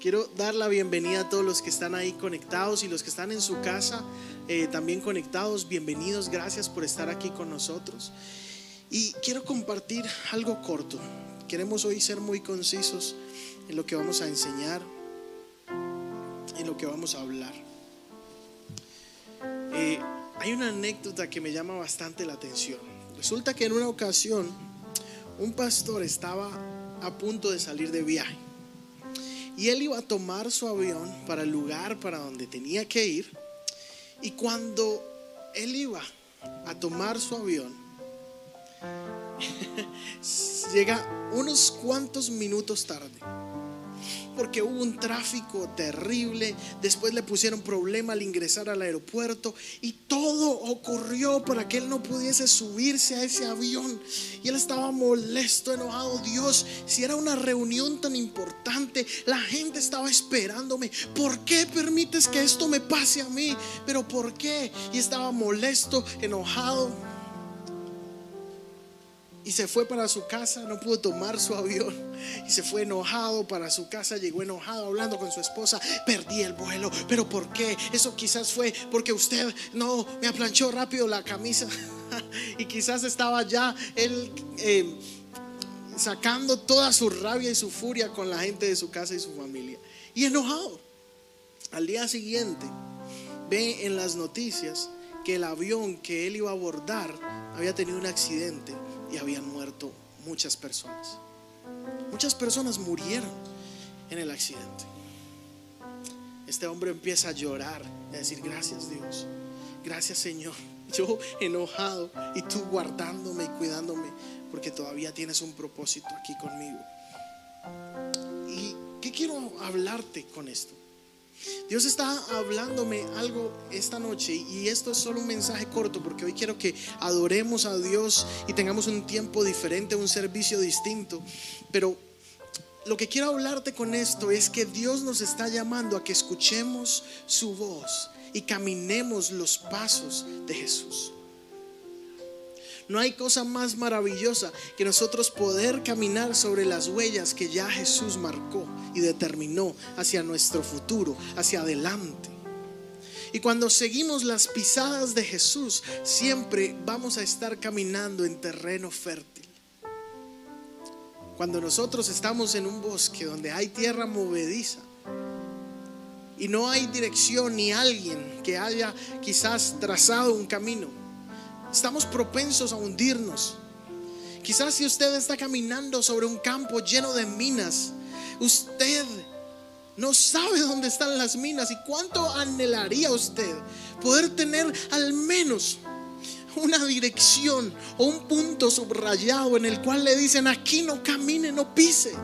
Quiero dar la bienvenida a todos los que están ahí conectados y los que están en su casa eh, también conectados. Bienvenidos, gracias por estar aquí con nosotros. Y quiero compartir algo corto. Queremos hoy ser muy concisos en lo que vamos a enseñar, en lo que vamos a hablar. Eh, hay una anécdota que me llama bastante la atención. Resulta que en una ocasión un pastor estaba a punto de salir de viaje y él iba a tomar su avión para el lugar para donde tenía que ir. Y cuando él iba a tomar su avión, llega unos cuantos minutos tarde porque hubo un tráfico terrible, después le pusieron problema al ingresar al aeropuerto y todo ocurrió para que él no pudiese subirse a ese avión. Y él estaba molesto, enojado, Dios, si era una reunión tan importante, la gente estaba esperándome, ¿por qué permites que esto me pase a mí? Pero ¿por qué? Y estaba molesto, enojado y se fue para su casa, no pudo tomar su avión y se fue enojado para su casa, llegó enojado hablando con su esposa, perdí el vuelo, pero ¿por qué? Eso quizás fue porque usted no me aplanchó rápido la camisa y quizás estaba ya él eh, sacando toda su rabia y su furia con la gente de su casa y su familia y enojado. Al día siguiente ve en las noticias que el avión que él iba a abordar había tenido un accidente y habían muerto muchas personas. Muchas personas murieron en el accidente. Este hombre empieza a llorar y a decir, gracias Dios, gracias Señor. Yo enojado y tú guardándome y cuidándome porque todavía tienes un propósito aquí conmigo. ¿Y qué quiero hablarte con esto? Dios está hablándome algo esta noche y esto es solo un mensaje corto porque hoy quiero que adoremos a Dios y tengamos un tiempo diferente, un servicio distinto. Pero lo que quiero hablarte con esto es que Dios nos está llamando a que escuchemos su voz y caminemos los pasos de Jesús. No hay cosa más maravillosa que nosotros poder caminar sobre las huellas que ya Jesús marcó y determinó hacia nuestro futuro, hacia adelante. Y cuando seguimos las pisadas de Jesús, siempre vamos a estar caminando en terreno fértil. Cuando nosotros estamos en un bosque donde hay tierra movediza y no hay dirección ni alguien que haya quizás trazado un camino, estamos propensos a hundirnos. Quizás si usted está caminando sobre un campo lleno de minas, usted no sabe dónde están las minas y cuánto anhelaría usted poder tener al menos una dirección o un punto subrayado en el cual le dicen aquí no camine, no pise.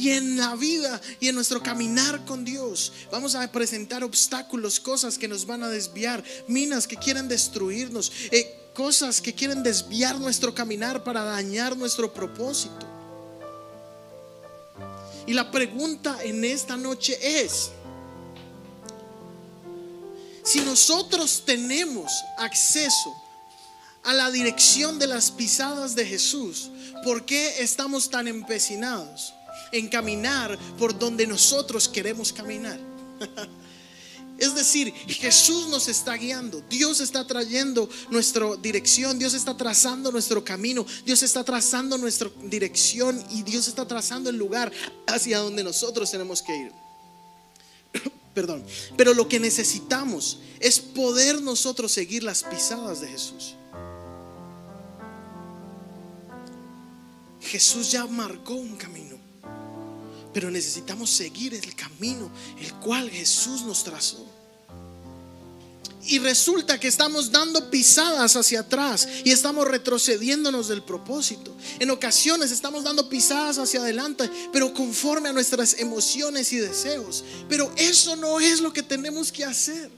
Y en la vida y en nuestro caminar con Dios vamos a presentar obstáculos, cosas que nos van a desviar, minas que quieren destruirnos, eh, cosas que quieren desviar nuestro caminar para dañar nuestro propósito. Y la pregunta en esta noche es, si nosotros tenemos acceso a la dirección de las pisadas de Jesús, ¿por qué estamos tan empecinados? En caminar por donde nosotros queremos caminar. Es decir, Jesús nos está guiando, Dios está trayendo nuestra dirección, Dios está trazando nuestro camino, Dios está trazando nuestra dirección y Dios está trazando el lugar hacia donde nosotros tenemos que ir. Perdón, pero lo que necesitamos es poder nosotros seguir las pisadas de Jesús. Jesús ya marcó un camino. Pero necesitamos seguir el camino el cual Jesús nos trazó. Y resulta que estamos dando pisadas hacia atrás y estamos retrocediéndonos del propósito. En ocasiones estamos dando pisadas hacia adelante, pero conforme a nuestras emociones y deseos. Pero eso no es lo que tenemos que hacer.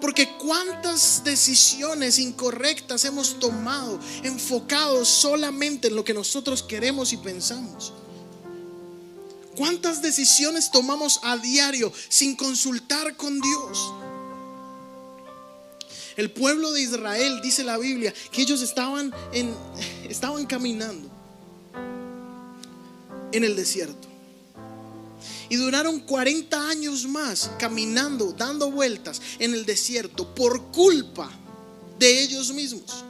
Porque cuántas decisiones incorrectas hemos tomado enfocados solamente en lo que nosotros queremos y pensamos. ¿Cuántas decisiones tomamos a diario sin consultar con Dios? El pueblo de Israel, dice la Biblia, que ellos estaban, en, estaban caminando. en el desierto. Y duraron 40 años más caminando, dando vueltas en el desierto por culpa de ellos mismos.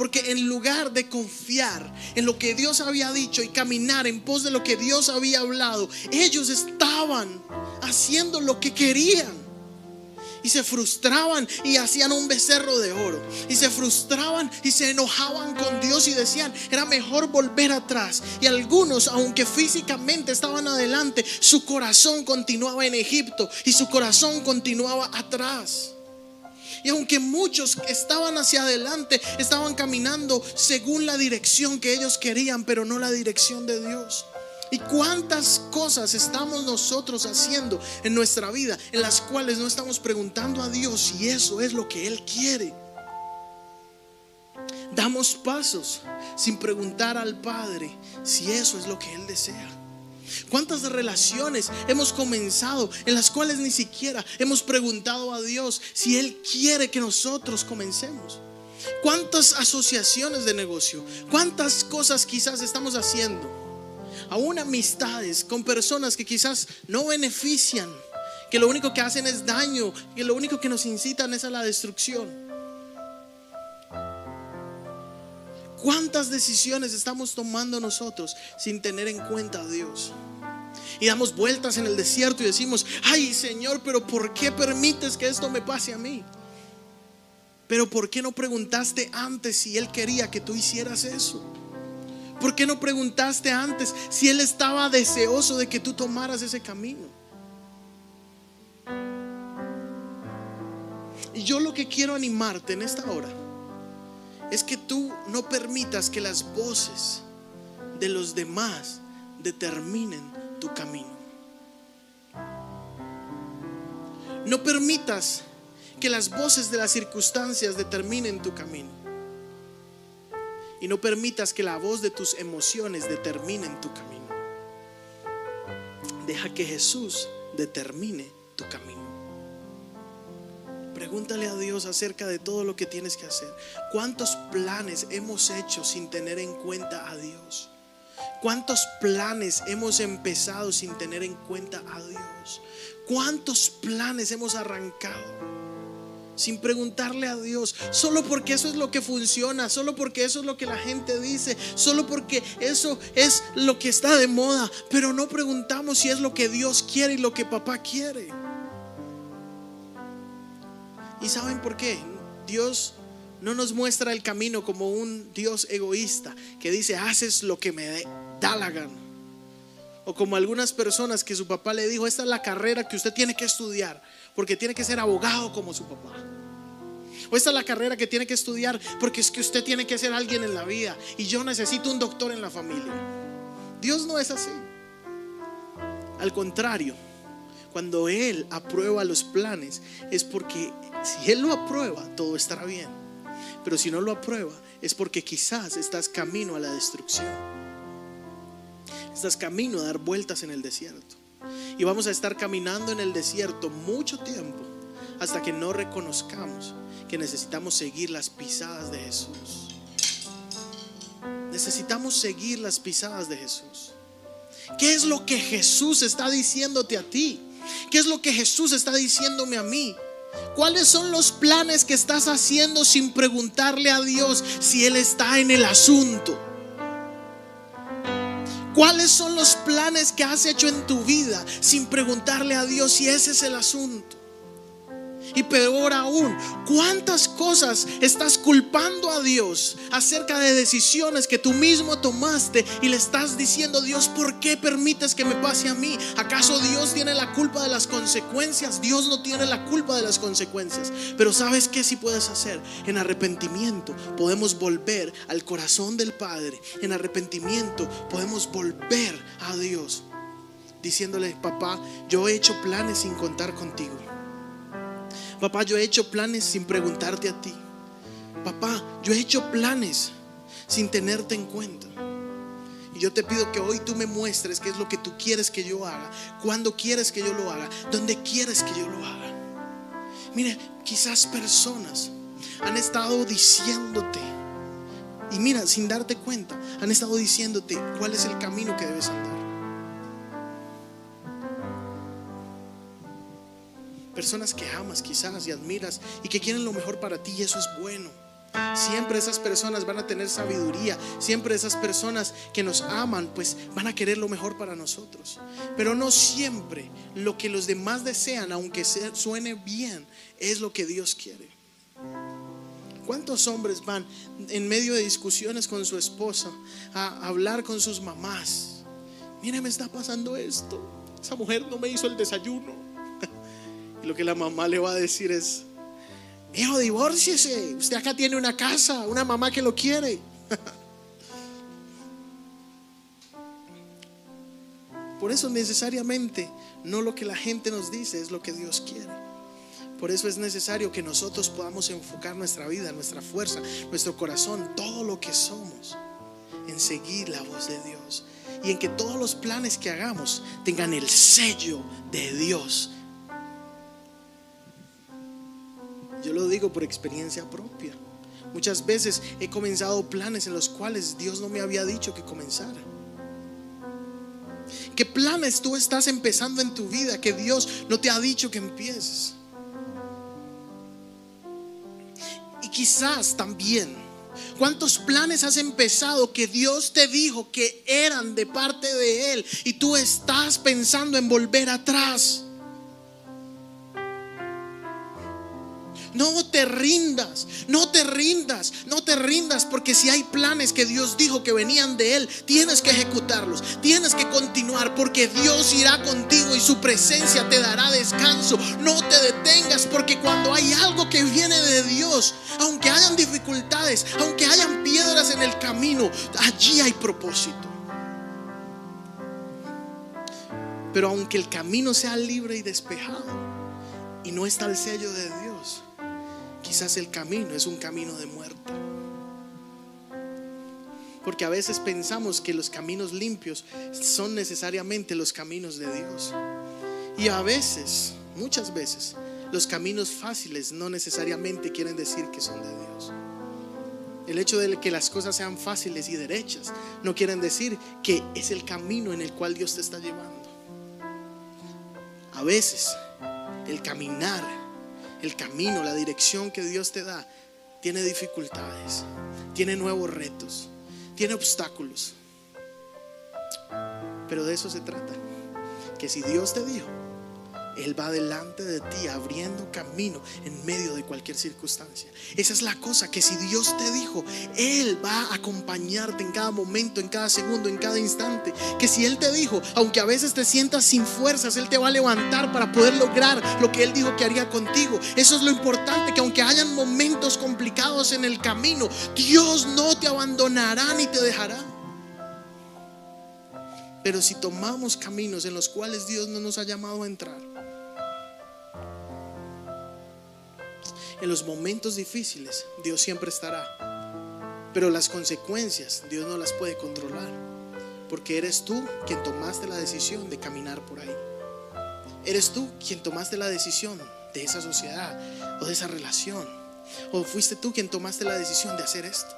Porque en lugar de confiar en lo que Dios había dicho y caminar en pos de lo que Dios había hablado, ellos estaban haciendo lo que querían y se frustraban y hacían un becerro de oro. Y se frustraban y se enojaban con Dios y decían, era mejor volver atrás. Y algunos, aunque físicamente estaban adelante, su corazón continuaba en Egipto y su corazón continuaba atrás. Y aunque muchos estaban hacia adelante, estaban caminando según la dirección que ellos querían, pero no la dirección de Dios. ¿Y cuántas cosas estamos nosotros haciendo en nuestra vida en las cuales no estamos preguntando a Dios si eso es lo que Él quiere? Damos pasos sin preguntar al Padre si eso es lo que Él desea. ¿Cuántas relaciones hemos comenzado en las cuales ni siquiera hemos preguntado a Dios si Él quiere que nosotros comencemos? ¿Cuántas asociaciones de negocio? ¿Cuántas cosas quizás estamos haciendo? aún amistades con personas que quizás no benefician, que lo único que hacen es daño, que lo único que nos incitan es a la destrucción. ¿Cuántas decisiones estamos tomando nosotros sin tener en cuenta a Dios? Y damos vueltas en el desierto y decimos, ay Señor, pero ¿por qué permites que esto me pase a mí? Pero ¿por qué no preguntaste antes si Él quería que tú hicieras eso? ¿Por qué no preguntaste antes si Él estaba deseoso de que tú tomaras ese camino? Y yo lo que quiero animarte en esta hora es que tú no permitas que las voces de los demás determinen tu camino. No permitas que las voces de las circunstancias determinen tu camino. Y no permitas que la voz de tus emociones determine tu camino. Deja que Jesús determine tu camino. Pregúntale a Dios acerca de todo lo que tienes que hacer. ¿Cuántos planes hemos hecho sin tener en cuenta a Dios? ¿Cuántos planes hemos empezado sin tener en cuenta a Dios? ¿Cuántos planes hemos arrancado? sin preguntarle a Dios, solo porque eso es lo que funciona, solo porque eso es lo que la gente dice, solo porque eso es lo que está de moda, pero no preguntamos si es lo que Dios quiere y lo que papá quiere. ¿Y saben por qué? Dios no nos muestra el camino como un Dios egoísta que dice, haces lo que me da la gana. O como algunas personas que su papá le dijo, esta es la carrera que usted tiene que estudiar porque tiene que ser abogado como su papá. O esta es la carrera que tiene que estudiar porque es que usted tiene que ser alguien en la vida y yo necesito un doctor en la familia. Dios no es así. Al contrario, cuando Él aprueba los planes es porque si Él lo aprueba, todo estará bien. Pero si no lo aprueba, es porque quizás estás camino a la destrucción. Estás camino a dar vueltas en el desierto. Y vamos a estar caminando en el desierto mucho tiempo hasta que no reconozcamos que necesitamos seguir las pisadas de Jesús. Necesitamos seguir las pisadas de Jesús. ¿Qué es lo que Jesús está diciéndote a ti? ¿Qué es lo que Jesús está diciéndome a mí? ¿Cuáles son los planes que estás haciendo sin preguntarle a Dios si Él está en el asunto? ¿Cuáles son los planes que has hecho en tu vida sin preguntarle a Dios si ese es el asunto? Y peor aún, ¿cuántas cosas estás culpando a Dios acerca de decisiones que tú mismo tomaste y le estás diciendo, Dios, ¿por qué permites que me pase a mí? ¿Acaso Dios tiene la culpa de las consecuencias? Dios no tiene la culpa de las consecuencias. Pero ¿sabes qué si puedes hacer? En arrepentimiento podemos volver al corazón del Padre. En arrepentimiento podemos volver a Dios diciéndole, papá, yo he hecho planes sin contar contigo. Papá, yo he hecho planes sin preguntarte a ti. Papá, yo he hecho planes sin tenerte en cuenta. Y yo te pido que hoy tú me muestres qué es lo que tú quieres que yo haga, cuándo quieres que yo lo haga, dónde quieres que yo lo haga. Mire, quizás personas han estado diciéndote Y mira, sin darte cuenta, han estado diciéndote cuál es el camino que debes andar. Personas que amas quizás y admiras y que quieren lo mejor para ti y eso es bueno. Siempre esas personas van a tener sabiduría. Siempre esas personas que nos aman, pues van a querer lo mejor para nosotros. Pero no siempre lo que los demás desean, aunque suene bien, es lo que Dios quiere. ¿Cuántos hombres van en medio de discusiones con su esposa a hablar con sus mamás? Mire, me está pasando esto. Esa mujer no me hizo el desayuno. Lo que la mamá le va a decir es, Hijo, divórciese. Usted acá tiene una casa, una mamá que lo quiere. Por eso necesariamente no lo que la gente nos dice es lo que Dios quiere. Por eso es necesario que nosotros podamos enfocar nuestra vida, nuestra fuerza, nuestro corazón, todo lo que somos en seguir la voz de Dios y en que todos los planes que hagamos tengan el sello de Dios Yo lo digo por experiencia propia. Muchas veces he comenzado planes en los cuales Dios no me había dicho que comenzara. ¿Qué planes tú estás empezando en tu vida que Dios no te ha dicho que empieces? Y quizás también, ¿cuántos planes has empezado que Dios te dijo que eran de parte de Él y tú estás pensando en volver atrás? No te rindas, no te rindas, no te rindas, porque si hay planes que Dios dijo que venían de Él, tienes que ejecutarlos, tienes que continuar, porque Dios irá contigo y su presencia te dará descanso. No te detengas, porque cuando hay algo que viene de Dios, aunque hayan dificultades, aunque hayan piedras en el camino, allí hay propósito. Pero aunque el camino sea libre y despejado, y no está el sello de Dios, Quizás el camino es un camino de muerte. Porque a veces pensamos que los caminos limpios son necesariamente los caminos de Dios. Y a veces, muchas veces, los caminos fáciles no necesariamente quieren decir que son de Dios. El hecho de que las cosas sean fáciles y derechas no quieren decir que es el camino en el cual Dios te está llevando. A veces el caminar el camino, la dirección que Dios te da, tiene dificultades, tiene nuevos retos, tiene obstáculos. Pero de eso se trata. Que si Dios te dijo, él va delante de ti abriendo camino en medio de cualquier circunstancia. Esa es la cosa, que si Dios te dijo, Él va a acompañarte en cada momento, en cada segundo, en cada instante. Que si Él te dijo, aunque a veces te sientas sin fuerzas, Él te va a levantar para poder lograr lo que Él dijo que haría contigo. Eso es lo importante, que aunque hayan momentos complicados en el camino, Dios no te abandonará ni te dejará. Pero si tomamos caminos en los cuales Dios no nos ha llamado a entrar, en los momentos difíciles Dios siempre estará. Pero las consecuencias Dios no las puede controlar. Porque eres tú quien tomaste la decisión de caminar por ahí. Eres tú quien tomaste la decisión de esa sociedad o de esa relación. O fuiste tú quien tomaste la decisión de hacer esto.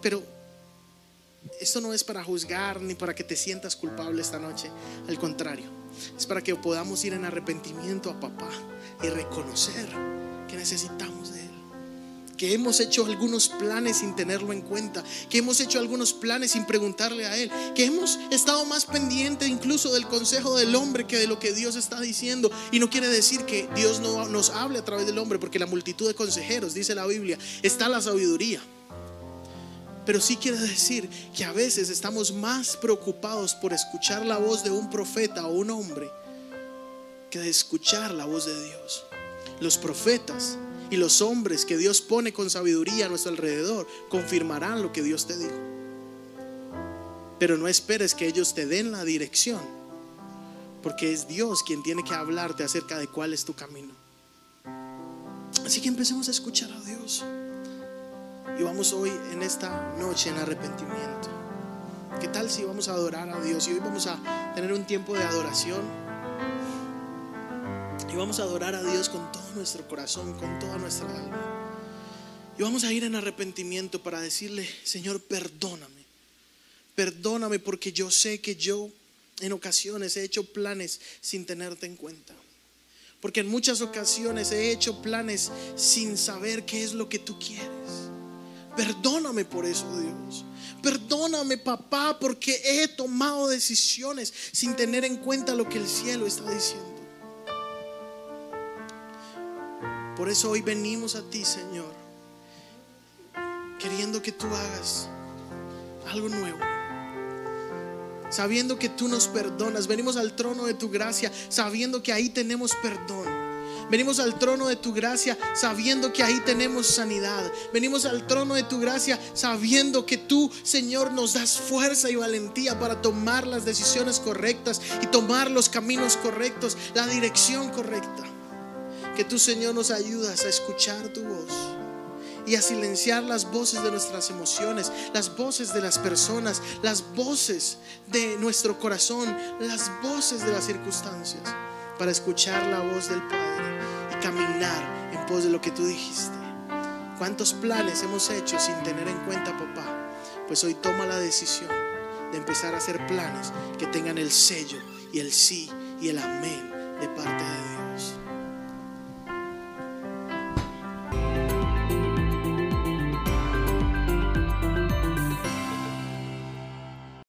Pero esto no es para juzgar ni para que te sientas culpable esta noche. Al contrario, es para que podamos ir en arrepentimiento a papá y reconocer que necesitamos de Él. Que hemos hecho algunos planes sin tenerlo en cuenta. Que hemos hecho algunos planes sin preguntarle a Él. Que hemos estado más pendiente incluso del consejo del hombre que de lo que Dios está diciendo. Y no quiere decir que Dios no nos hable a través del hombre, porque la multitud de consejeros, dice la Biblia, está la sabiduría. Pero sí quiere decir que a veces estamos más preocupados por escuchar la voz de un profeta o un hombre que de escuchar la voz de Dios los profetas y los hombres que Dios pone con sabiduría a nuestro alrededor confirmarán lo que Dios te dijo. Pero no esperes que ellos te den la dirección, porque es Dios quien tiene que hablarte acerca de cuál es tu camino. Así que empecemos a escuchar a Dios. Y vamos hoy en esta noche en arrepentimiento. ¿Qué tal si vamos a adorar a Dios? Y hoy vamos a tener un tiempo de adoración. Y vamos a adorar a Dios con todo nuestro corazón, con toda nuestra alma. Y vamos a ir en arrepentimiento para decirle, Señor, perdóname. Perdóname porque yo sé que yo en ocasiones he hecho planes sin tenerte en cuenta. Porque en muchas ocasiones he hecho planes sin saber qué es lo que tú quieres. Perdóname por eso, Dios. Perdóname, papá, porque he tomado decisiones sin tener en cuenta lo que el cielo está diciendo. Por eso hoy venimos a ti, Señor, queriendo que tú hagas algo nuevo. Sabiendo que tú nos perdonas. Venimos al trono de tu gracia sabiendo que ahí tenemos perdón. Venimos al trono de tu gracia sabiendo que ahí tenemos sanidad. Venimos al trono de tu gracia sabiendo que tú, Señor, nos das fuerza y valentía para tomar las decisiones correctas y tomar los caminos correctos, la dirección correcta. Que tú, Señor, nos ayudas a escuchar tu voz y a silenciar las voces de nuestras emociones, las voces de las personas, las voces de nuestro corazón, las voces de las circunstancias, para escuchar la voz del Padre y caminar en pos de lo que tú dijiste. ¿Cuántos planes hemos hecho sin tener en cuenta, papá? Pues hoy toma la decisión de empezar a hacer planes que tengan el sello y el sí y el amén de parte de Dios.